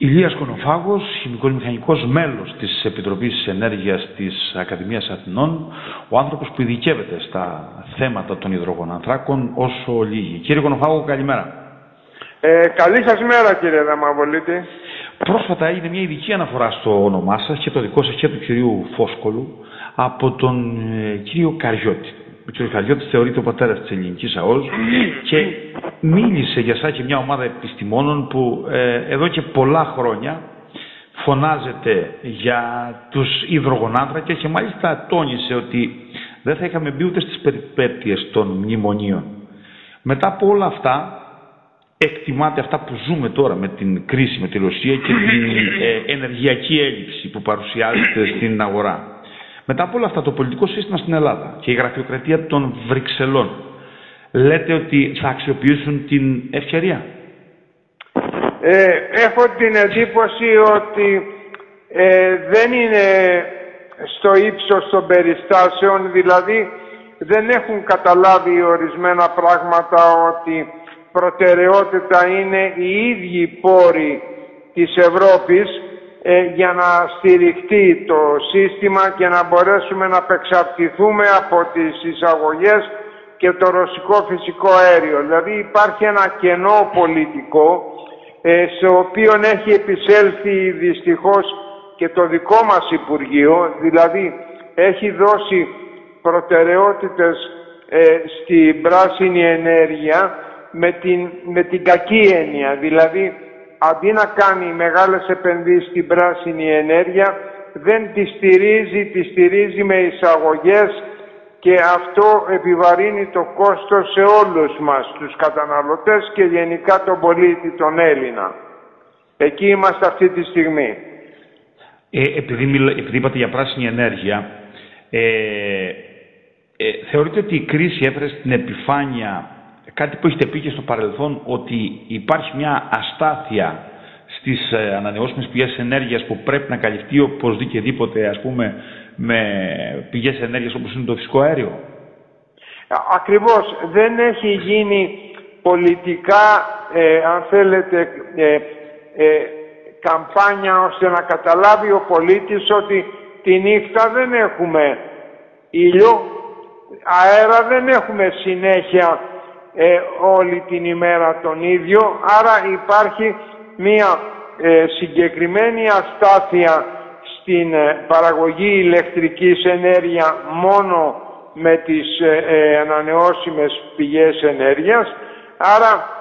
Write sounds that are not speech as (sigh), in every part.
Ηλίας Κονοφάγος, χημικός μηχανικός μέλος της Επιτροπής Ενέργειας της Ακαδημίας Αθηνών, ο άνθρωπος που ειδικεύεται στα θέματα των υδρογονανθράκων όσο λίγοι. Κύριε Κονοφάγο, καλημέρα. Ε, καλή σας μέρα κύριε Δαμαβολίτη. Πρόσφατα έγινε μια ειδική αναφορά στο όνομά σας και το δικό σας και του κυρίου Φόσκολου από τον ε, κύριο Καριώτη. Ο κ. Καριώτη θεωρείται ο πατέρας της ελληνικής ΑΟΣ και μίλησε για σας και μια ομάδα επιστημόνων που ε, εδώ και πολλά χρόνια φωνάζεται για τους υδρογονάνθρακες και μάλιστα τόνισε ότι δεν θα είχαμε μπει ούτε στις περιπέτειες των μνημονίων. Μετά από όλα αυτά, εκτιμάται αυτά που ζούμε τώρα με την κρίση με τη Ρωσία και την ε, ενεργειακή έλλειψη που παρουσιάζεται στην αγορά. Μετά από όλα αυτά, το πολιτικό σύστημα στην Ελλάδα και η γραφειοκρατία των Βρυξελών λέτε ότι θα αξιοποιήσουν την ευκαιρία; Ε, έχω την εντύπωση ότι ε, δεν είναι στο ύψος των περιστάσεων, δηλαδή δεν έχουν καταλάβει ορισμένα πράγματα ότι προτεραιότητα είναι οι ίδιοι πόροι της Ευρώπης ε, για να στηριχτεί το σύστημα και να μπορέσουμε να απεξαρτηθούμε από τις εισαγωγές και το ρωσικό φυσικό αέριο. Δηλαδή υπάρχει ένα κενό πολιτικό ε, σε οποίο έχει επισέλθει δυστυχώς και το δικό μας Υπουργείο, δηλαδή έχει δώσει προτεραιότητες ε, στην πράσινη ενέργεια με την, με την κακή έννοια, δηλαδή αντί να κάνει μεγάλες επενδύσεις στην πράσινη ενέργεια, δεν τη στηρίζει, τη στηρίζει με εισαγωγές και αυτό επιβαρύνει το κόστος σε όλους μας τους καταναλωτές και γενικά τον πολίτη, τον Έλληνα. Εκεί είμαστε αυτή τη στιγμή. Ε, επειδή, επειδή είπατε για πράσινη ενέργεια, ε, ε, θεωρείτε ότι η κρίση έφερε στην επιφάνεια κάτι που έχετε πει και στο παρελθόν ότι υπάρχει μια αστάθεια στις ε, ανανεώσιμες πηγές ενέργειας που πρέπει να καλυφθεί οπωσδήποτε ας πούμε με πηγές ενέργειας όπως είναι το φυσικό αέριο; Ακριβώς. Δεν έχει γίνει πολιτικά, ε, αν θέλετε, ε, ε, καμπάνια ώστε να καταλάβει ο πολίτης ότι τη νύχτα δεν έχουμε ήλιο, αέρα δεν έχουμε συνέχεια ε, όλη την ημέρα τον ίδιο, άρα υπάρχει μία ε, συγκεκριμένη αστάθεια στην ε, παραγωγή ηλεκτρικής ενέργειας μόνο με τις ε, ανανεώσιμες πηγές ενέργειας, άρα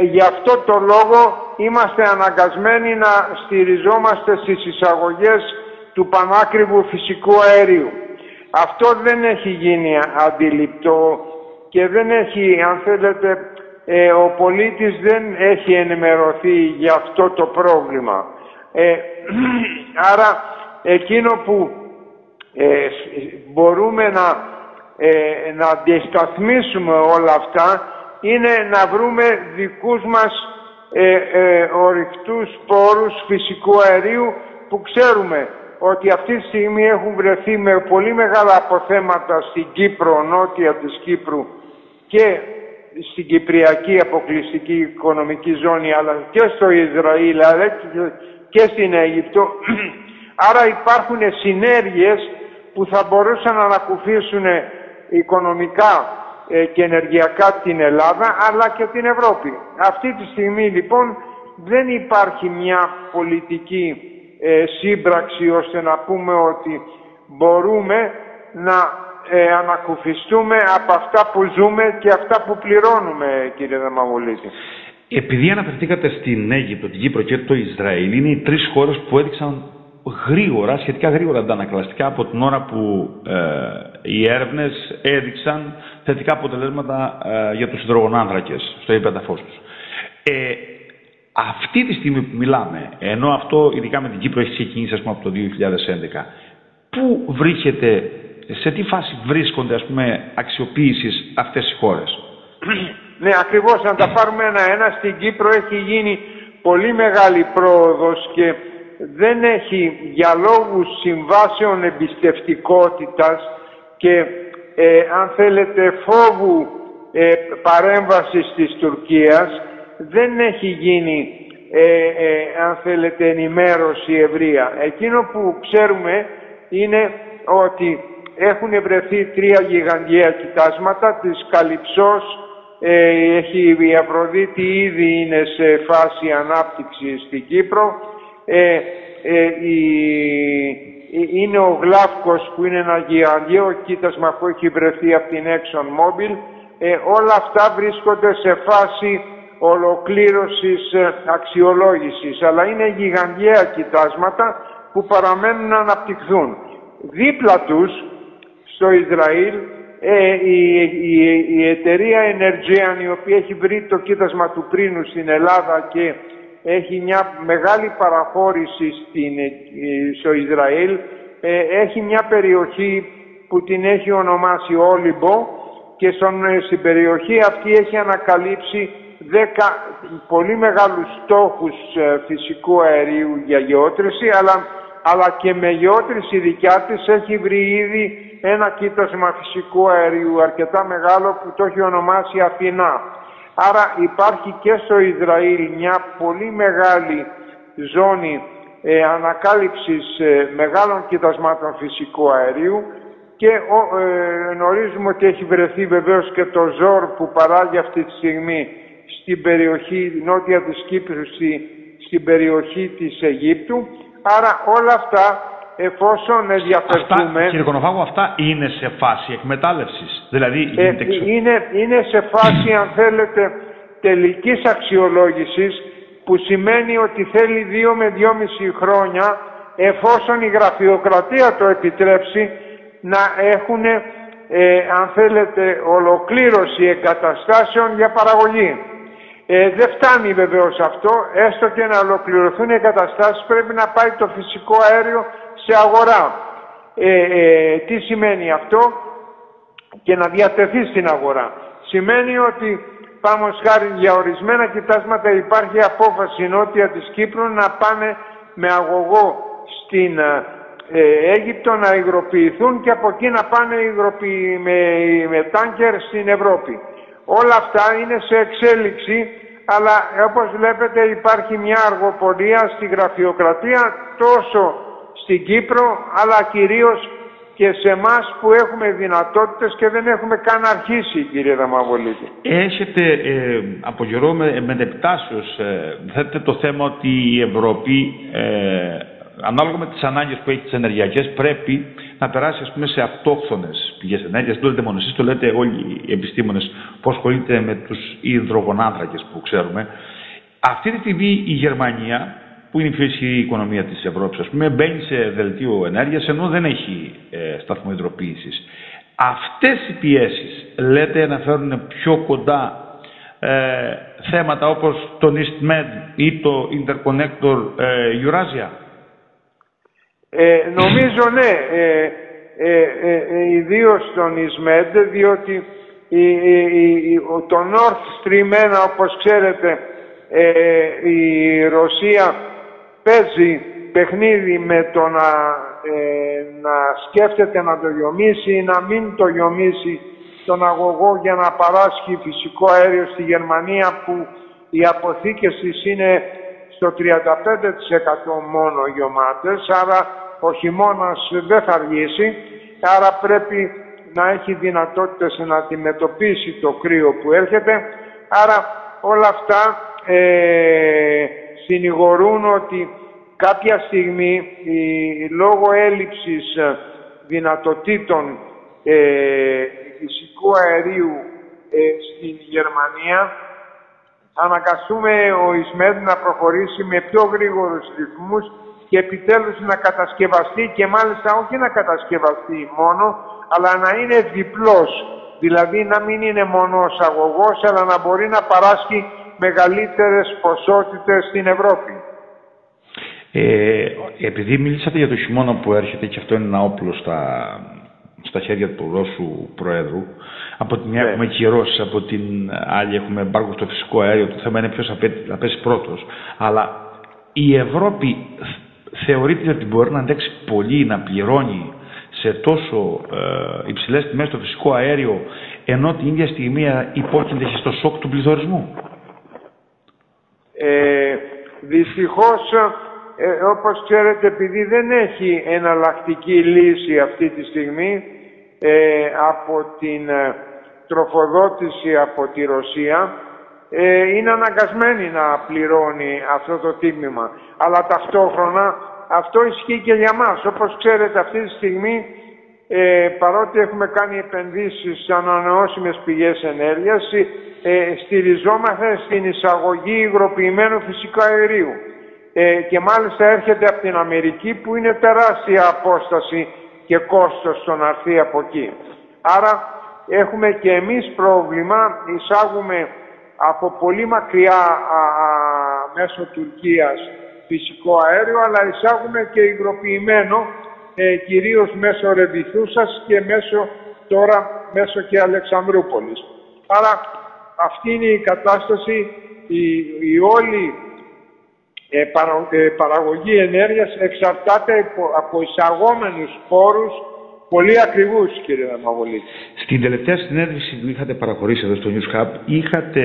γι' αυτό το λόγο είμαστε αναγκασμένοι να στηριζόμαστε στις εισαγωγές του πανάκριβου φυσικού αερίου. Αυτό δεν έχει γίνει αντιληπτό και δεν έχει, αν θέλετε, ε, ο πολίτης δεν έχει ενημερωθεί για αυτό το πρόβλημα. Ε, (clears throat) άρα, εκείνο που ε, μπορούμε να, ε, να αντισταθμίσουμε όλα αυτά είναι να βρούμε δικούς μας ε, ε, ορυκτούς πόρους φυσικού αερίου που ξέρουμε ότι αυτή τη στιγμή έχουν βρεθεί με πολύ μεγάλα αποθέματα στην Κύπρο, νότια της Κύπρου και στην Κυπριακή αποκλειστική οικονομική ζώνη αλλά και στο Ισραήλ αλλά και στην Αίγυπτο (clears throat) άρα υπάρχουν συνέργειες που θα μπορούσαν να ανακουφίσουν οικονομικά ε, και ενεργειακά την Ελλάδα αλλά και την Ευρώπη. Αυτή τη στιγμή λοιπόν δεν υπάρχει μια πολιτική ε, σύμπραξη ώστε να πούμε ότι μπορούμε να ε, ανακουφιστούμε από αυτά που ζούμε και αυτά που πληρώνουμε, κύριε Δαμαγουλίτη. Επειδή αναφερθήκατε στην Αίγυπτο, την Κύπρο και το Ισραήλ, είναι οι τρεις χώρες που έδειξαν γρήγορα, σχετικά γρήγορα αντανακλαστικά από την ώρα που ε, οι έρευνες έδειξαν θετικά αποτελέσματα ε, για τους υδρογονάνθρακες στο υπέταφός τους. Ε, αυτή τη στιγμή που μιλάμε, ενώ αυτό ειδικά με την Κύπρο έχει ξεκινήσει ας πούμε, από το 2011, πού βρίσκεται σε τι φάση βρίσκονται ας πούμε αξιοποίησης αυτές οι χώρες; (clears throat) Ναι, ακριβώς. Αν τα πάρουμε ένα-ένα, στην Κύπρο έχει γίνει πολύ μεγάλη πρόοδος και δεν έχει για λόγους συμβάσεων εμπιστευτικότητας και ε, αν θέλετε φόβου ε, παρέμβασης της Τουρκίας δεν έχει γίνει ε, ε, αν θέλετε ενημέρωση ευρεία. Εκείνο που ξέρουμε είναι ότι έχουν βρεθεί τρία γιγαντιαία κοιτάσματα της Καλυψός, ε, έχει η Αφροδίτη ήδη είναι σε φάση ανάπτυξης στην Κύπρο, ε, είναι ο Γλάφκος που είναι ένα γιγαντιαίο κοίτασμα που έχει βρεθεί από την Exxon Mobil, όλα αυτά βρίσκονται σε φάση ολοκλήρωσης ε, αξιολόγησης, αλλά είναι γιγαντιαία κοιτάσματα που παραμένουν να αναπτυχθούν. Δίπλα τους, στο Ισραήλ, ε, η, η, η, εταιρεία Energean, η οποία έχει βρει το κοίτασμα του πρίνου στην Ελλάδα και έχει μια μεγάλη παραχώρηση στην, ε, στο Ισραήλ, έχει μια περιοχή που την έχει ονομάσει Όλυμπο και στον, στην περιοχή αυτή έχει ανακαλύψει δέκα πολύ μεγάλους στόχους ε, φυσικού αερίου για γεώτρηση, αλλά, αλλά και με γεώτρηση δικιά της έχει βρει ήδη ένα κοίτασμα φυσικού αερίου αρκετά μεγάλο που το έχει ονομάσει Αθηνά. Άρα υπάρχει και στο Ισραήλ μια πολύ μεγάλη ζώνη ε, ανακάλυψης ε, μεγάλων κοιτασμάτων φυσικού αερίου και ε, γνωρίζουμε ότι έχει βρεθεί βεβαίως και το ζόρ που παράγει αυτή τη στιγμή στην περιοχή νότια της Κύπρου, στη, στην περιοχή της Αιγύπτου. Άρα όλα αυτά εφόσον ενδιαφερθούμε... Αυτά, κύριε Κονοφάγου, αυτά είναι σε φάση εκμετάλλευσης. Δηλαδή ε, είναι, είναι σε φάση, αν θέλετε, τελικής αξιολόγησης που σημαίνει ότι θέλει δύο με δυόμιση χρόνια εφόσον η γραφειοκρατία το επιτρέψει να έχουν, ε, αν θέλετε, ολοκλήρωση εγκαταστάσεων για παραγωγή. Ε, δεν φτάνει βεβαίως αυτό, έστω και να ολοκληρωθούν οι εγκαταστάσεις πρέπει να πάει το φυσικό αέριο σε αγορά. Ε, ε, τι σημαίνει αυτό; Και να διατεθεί στην αγορά. Σημαίνει ότι πάμε χάρη για ορισμένα κοιτάσματα υπάρχει απόφαση νότια της Κύπρου να πάνε με αγωγό στην ε, Αίγυπτο να υγροποιηθούν και από εκεί να πάνε με, με τάνκερ στην Ευρώπη. Όλα αυτά είναι σε εξέλιξη, αλλά όπως βλέπετε υπάρχει μια αργοπορία στη γραφειοκρατία τόσο στην Κύπρο, αλλά κυρίως και σε εμάς που έχουμε δυνατότητες και δεν έχουμε καν αρχίσει, κύριε Δαμαβολίτη. Έχετε ε, από καιρό με, με ε, το θέμα ότι η Ευρώπη ε, ανάλογα με τις ανάγκες που έχει τις ενεργειακές πρέπει να περάσει ας πούμε, σε αυτόχθονες πηγές ενέργειας. Δεν το λέτε μόνο εσείς, το λέτε όλοι οι επιστήμονες που ασχολείται με τους υδρογονάνθρακες που ξέρουμε. Αυτή τη στιγμή η Γερμανία, που είναι η πιο ισχυρή οικονομία της Ευρώπης, ας πούμε, μπαίνει σε δελτίο ενέργειας ενώ δεν έχει ε, σταθμό υδροποίησης. Αυτές οι πιέσεις λέτε να φέρουν πιο κοντά ε, θέματα όπως το EastMed ή το Interconnector ε, Eurasia; Ε, νομίζω ναι, ε, ε, ε, ε ιδίως στον Ισμέντ, διότι η, η, το Nord Stream 1, όπως ξέρετε, ε, η Ρωσία παίζει παιχνίδι με το να, να σκέφτεται να το γιομίσει ή να μην το γιομίσει τον αγωγό για να παράσχει φυσικό αέριο στη Γερμανία που οι αποθήκες της είναι στο 35% μόνο γεωμάτες, άρα ο χειμώνας δεν θα αργήσει, άρα πρέπει να έχει δυνατότητες να αντιμετωπίσει το κρύο που έρχεται. Άρα όλα αυτά ε, συνηγορούν ότι κάποια στιγμή η, λόγω έλλειψης δυνατοτήτων ε, φυσικού αερίου ε, στην Γερμανία θα αναγκαστούμε ο ΙΣΜΕΔ να προχωρήσει με πιο γρήγορους ρυθμούς και επιτέλους να κατασκευαστεί και μάλιστα όχι να κατασκευαστεί μόνο, αλλά να είναι διπλός. Δηλαδή να μην είναι μόνο ο αγωγός, αλλά να μπορεί να παράσχει μεγαλύτερες ποσότητες στην Ευρώπη. Ε, επειδή μιλήσατε για το χειμώνα που έρχεται και αυτό είναι ένα όπλο στα, στα χέρια του Ρώσου Προέδρου. Από τη μια ναι. έχουμε κυρώσεις, από την άλλη έχουμε εμπάργο στο φυσικό αέριο. Το θέμα είναι ποιος θα πέσει πρώτος. Αλλά η Ευρώπη θεωρείται ότι μπορεί να αντέξει πολύ, να πληρώνει σε τόσο ε, υψηλές τιμές το φυσικό αέριο, ενώ την ίδια στιγμή υπόκειται στο σοκ του πληθωρισμού. Ε, Δυστυχώς, ε, όπως ξέρετε, επειδή δεν έχει εναλλακτική λύση αυτή τη στιγμή ε, από την ε, τροφοδότηση από τη Ρωσία, ε, είναι αναγκασμένη να πληρώνει αυτό το τίμημα. Αλλά ταυτόχρονα αυτό ισχύει και για μας. Όπως ξέρετε αυτή τη στιγμή ε, παρότι έχουμε κάνει επενδύσεις σε ανανεώσιμες πηγές ενέργειας, ε, στηριζόμαστε στην εισαγωγή υγροποιημένου φυσικού αερίου. Ε, και μάλιστα έρχεται από την Αμερική που είναι τεράστια απόσταση και κόστος στο να έρθει από εκεί. Άρα έχουμε και εμείς πρόβλημα, εισάγουμε από πολύ μακριά α, μέσω Τουρκίας φυσικό αέριο, αλλά εισάγουμε και υγροποιημένο, ε, κυρίως μέσω Ρεβιθούσας και μέσω, τώρα μέσω και Αλεξανδρούπολης. Άρα αυτή είναι η κατάσταση, η, η όλη ε, ε, παραγωγή ενέργειας εξαρτάται από εισαγόμενους πόρους πολύ ακριβούς, κύριε Δαμαγολίτη. Στην τελευταία συνέντευξη που είχατε παραχωρήσει εδώ στο News Hub, είχατε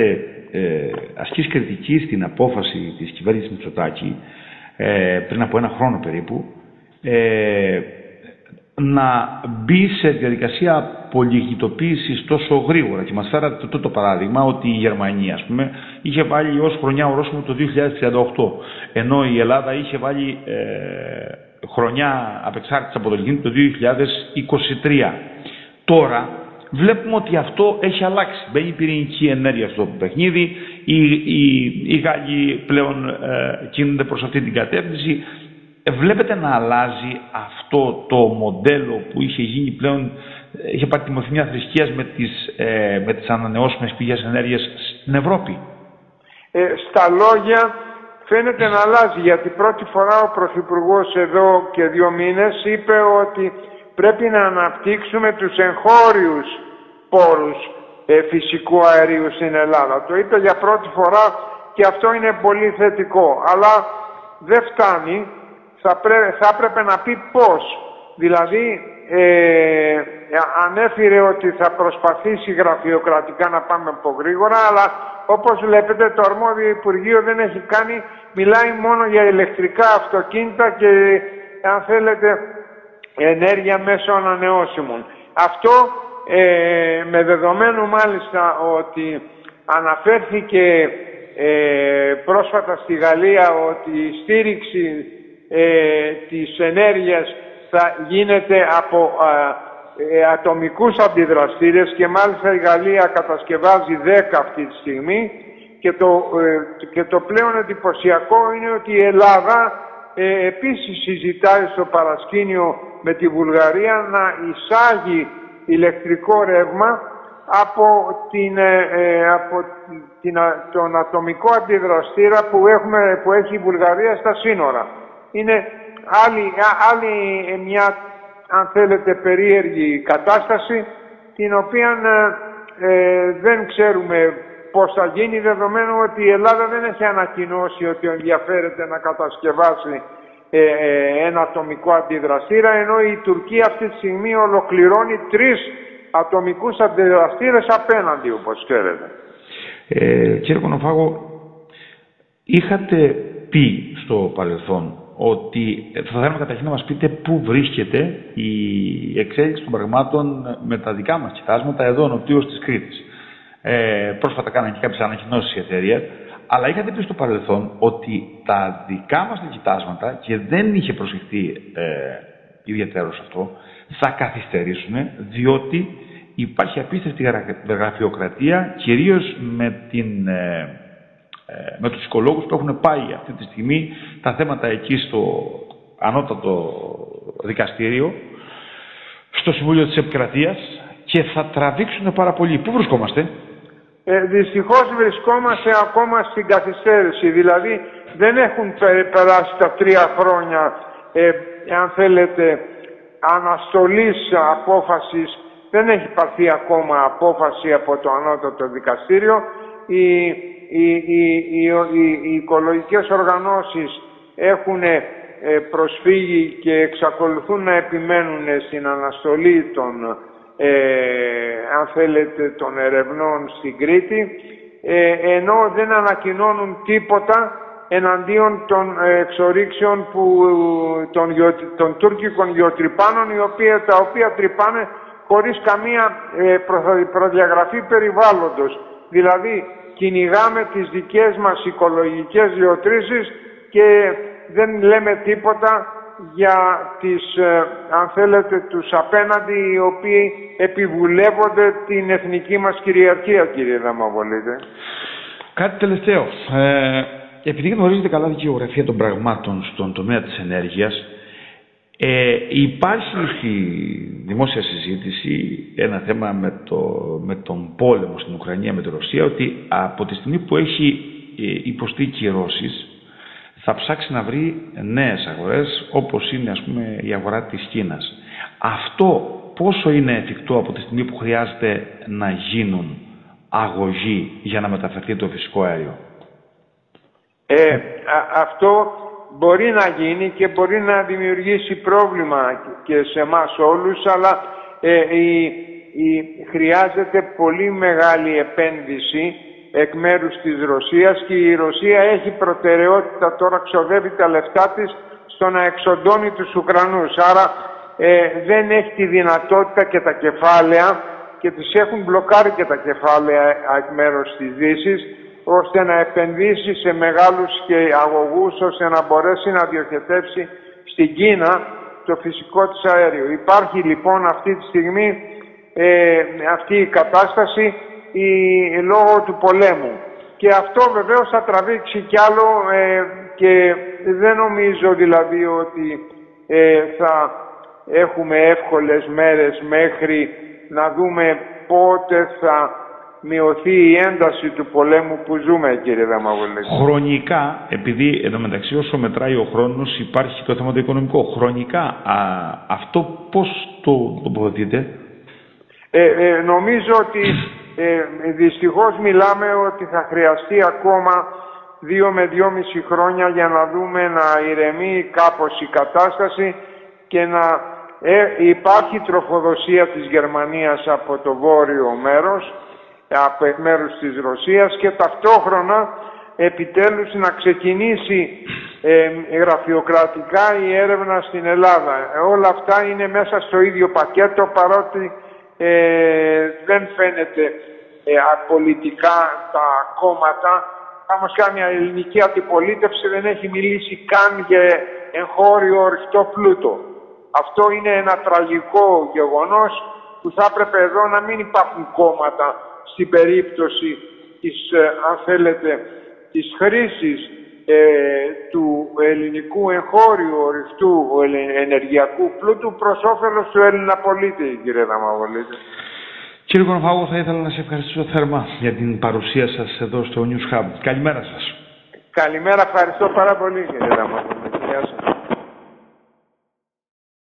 ε, ασκήσει κριτική στην απόφαση της κυβέρνησης Μητσοτάκη ε, πριν από ένα χρόνο περίπου ε, να μπει σε διαδικασία πολυγητοποίησης τόσο γρήγορα. Και μας φέρατε το, το, παράδειγμα ότι η Γερμανία, ας πούμε, είχε βάλει ως χρονιά ορόσημο το 2038, ενώ η Ελλάδα είχε βάλει ε, χρονιά απεξάρτησης από το το 2023. Τώρα βλέπουμε ότι αυτό έχει αλλάξει. Μπαίνει η πυρηνική ενέργεια στο παιχνίδι, οι, οι, οι Γάλλοι πλέον ε, κινούνται προς αυτή την κατεύθυνση. Ε, βλέπετε να αλλάζει αυτό το μοντέλο που είχε γίνει πλέον, είχε πάρει τη μορφή μιας θρησκείας με τις, ε, με τις ανανεώσιμες πηγές ενέργειας στην Ευρώπη; Ε, στα λόγια φαίνεται να αλλάζει, γιατί πρώτη φορά ο Πρωθυπουργός εδώ και δύο μήνες είπε ότι πρέπει να αναπτύξουμε τους εγχώριους πόρους ε, φυσικού αερίου στην Ελλάδα. Το είπε για πρώτη φορά και αυτό είναι πολύ θετικό. Αλλά δεν φτάνει θα, θα έπρεπε να πει πώς. Δηλαδή, ε, ανέφερε ότι θα προσπαθήσει γραφειοκρατικά να πάμε από γρήγορα, αλλά όπως βλέπετε το αρμόδιο Υπουργείο δεν έχει κάνει, μιλάει μόνο για ηλεκτρικά αυτοκίνητα και αν θέλετε ενέργεια μέσω ανανεώσιμων. Αυτό ε, με δεδομένο μάλιστα ότι αναφέρθηκε ε, πρόσφατα στη Γαλλία ότι η στήριξη ε, της ενέργειας θα γίνεται από ε, ατομικούς αντιδραστήρες και μάλιστα η Γαλλία κατασκευάζει 10 αυτή τη στιγμή και το, ε, και το πλέον εντυπωσιακό είναι ότι η Ελλάδα ε, επίσης συζητάει στο παρασκήνιο με τη Βουλγαρία να εισάγει ηλεκτρικό ρεύμα από, την, ε, από την, τον ατομικό αντιδραστήρα που, έχουμε, που έχει η Βουλγαρία στα σύνορα είναι άλλη, άλλη μια, αν θέλετε, περίεργη κατάσταση, την οποία ε, ε, δεν ξέρουμε πώς θα γίνει, δεδομένου ότι η Ελλάδα δεν έχει ανακοινώσει ότι ενδιαφέρεται να κατασκευάσει ε, ε, ένα ατομικό αντιδραστήρα, ενώ η Τουρκία αυτή τη στιγμή ολοκληρώνει τρεις ατομικούς αντιδραστήρες απέναντι, όπως ξέρετε. Ε, κύριε Κονοφάγο, είχατε πει στο παρελθόν ότι θα θέλαμε καταρχήν να μας πείτε πού βρίσκεται η εξέλιξη των πραγμάτων με τα δικά μας κοιτάσματα εδώ νοτίως της Κρήτης. Ε, πρόσφατα κάνανε και κάποιες ανακοινώσεις η εταιρεία, αλλά είχατε πει στο παρελθόν ότι τα δικά μας τα κοιτάσματα, και δεν είχε προσεχθεί ε, ιδιαίτερος αυτό, θα καθυστερήσουν, διότι υπάρχει απίστευτη γραφειοκρατία, κυρίως με την... Ε, ε, με τους οικολόγους που έχουν πάει αυτή τη στιγμή τα θέματα εκεί στο ανώτατο δικαστήριο, στο Συμβούλιο της Επικρατείας και θα τραβήξουν πάρα πολύ. Πού βρισκόμαστε; Ε, δυστυχώς βρισκόμαστε ακόμα στην καθυστέρηση. Δηλαδή δεν έχουν περάσει τα τρία χρόνια, ε, αν θέλετε, αναστολής απόφασης. Δεν έχει πάρθει ακόμα απόφαση από το ανώτατο δικαστήριο. Η οι, οι, οι, οι οικολογικές οργανώσεις έχουν ε, προσφύγει και εξακολουθούν να επιμένουν στην αναστολή των, ε, αν θέλετε, των ερευνών στην Κρήτη, ε, ενώ δεν ανακοινώνουν τίποτα εναντίον των εξορίξεων που, των, των τουρκικών γεωτρυπάνων οι οποία, τα οποία τρυπάνε χωρίς καμία ε, προδιαγραφή περιβάλλοντος. Δηλαδή κυνηγάμε τις δικές μας οικολογικές γεωτρήσεις και δεν λέμε τίποτα για τις, ε, αν θέλετε, τους απέναντι οι οποίοι επιβουλεύονται την εθνική μας κυριαρχία, κύριε Δαμαβολίδε. Κάτι τελευταίο. Ε, επειδή γνωρίζετε καλά τη γεωγραφία των πραγμάτων στον τομέα της ενέργειας, ε, υπάρχει στη δημόσια συζήτηση ένα θέμα με, το, με τον πόλεμο στην Ουκρανία με τη Ρωσία ότι από τη στιγμή που έχει ε, υποστεί κυρώσεις θα ψάξει να βρει νέες αγορές όπως είναι ας πούμε η αγορά της Κίνας. Αυτό πόσο είναι εφικτό από τη στιγμή που χρειάζεται να γίνουν αγωγή για να μεταφερθεί το φυσικό αέριο; Ε, αυτό μπορεί να γίνει και μπορεί να δημιουργήσει πρόβλημα και σε εμάς όλους, αλλά ε, η, η, χρειάζεται πολύ μεγάλη επένδυση εκ μέρους της Ρωσίας και η Ρωσία έχει προτεραιότητα τώρα ξοδεύει τα λεφτά της στο να εξοντώνει τους Ουκρανούς. Άρα ε, δεν έχει τη δυνατότητα και τα κεφάλαια και τις έχουν μπλοκάρει και τα κεφάλαια εκ μέρους της Δύσης ώστε να επενδύσει σε μεγάλους και αγωγούς ώστε να μπορέσει να διοχετεύσει στην Κίνα το φυσικό της αέριο. Υπάρχει λοιπόν αυτή τη στιγμή ε, αυτή η κατάσταση η, λόγω του πολέμου. Και αυτό βεβαίως θα τραβήξει κι άλλο ε, και δεν νομίζω δηλαδή ότι ε, θα έχουμε εύκολες μέρες μέχρι να δούμε πότε θα μειωθεί η ένταση του πολέμου που ζούμε, κύριε Δαμαβολέτη. Χρονικά, επειδή εδώ μεταξύ όσο μετράει ο χρόνος υπάρχει το θέμα το οικονομικό, χρονικά α, αυτό πώς το τοποθετείτε. Ε, ε, νομίζω ότι ε, δυστυχώς μιλάμε ότι θα χρειαστεί ακόμα δύο με δυόμιση χρόνια για να δούμε να ηρεμεί κάπως η κατάσταση και να ε, υπάρχει τροφοδοσία της Γερμανίας από το βόρειο μέρος από μέρους της Ρωσίας και ταυτόχρονα επιτέλους να ξεκινήσει ε, γραφειοκρατικά η έρευνα στην Ελλάδα. Ε, όλα αυτά είναι μέσα στο ίδιο πακέτο παρότι ε, δεν φαίνεται ε, πολιτικά τα κόμματα. Όμως μια ελληνική αντιπολίτευση δεν έχει μιλήσει καν για εγχώριο οριστό πλούτο. Αυτό είναι ένα τραγικό γεγονός που θα έπρεπε εδώ να μην υπάρχουν κόμματα στην περίπτωση της, ε, αν θέλετε, της χρήσης ε, του ελληνικού εγχώριου ορυφτού ενεργειακού πλούτου προς όφελος του Έλληνα πολίτη, κύριε Δαμαβολίτη. Κύριε Κονοφάγο, θα ήθελα να σε ευχαριστήσω θερμά για την παρουσία σας εδώ στο News Hub. Καλημέρα σας. Καλημέρα, ευχαριστώ πάρα πολύ κύριε Δαμαβολίτη.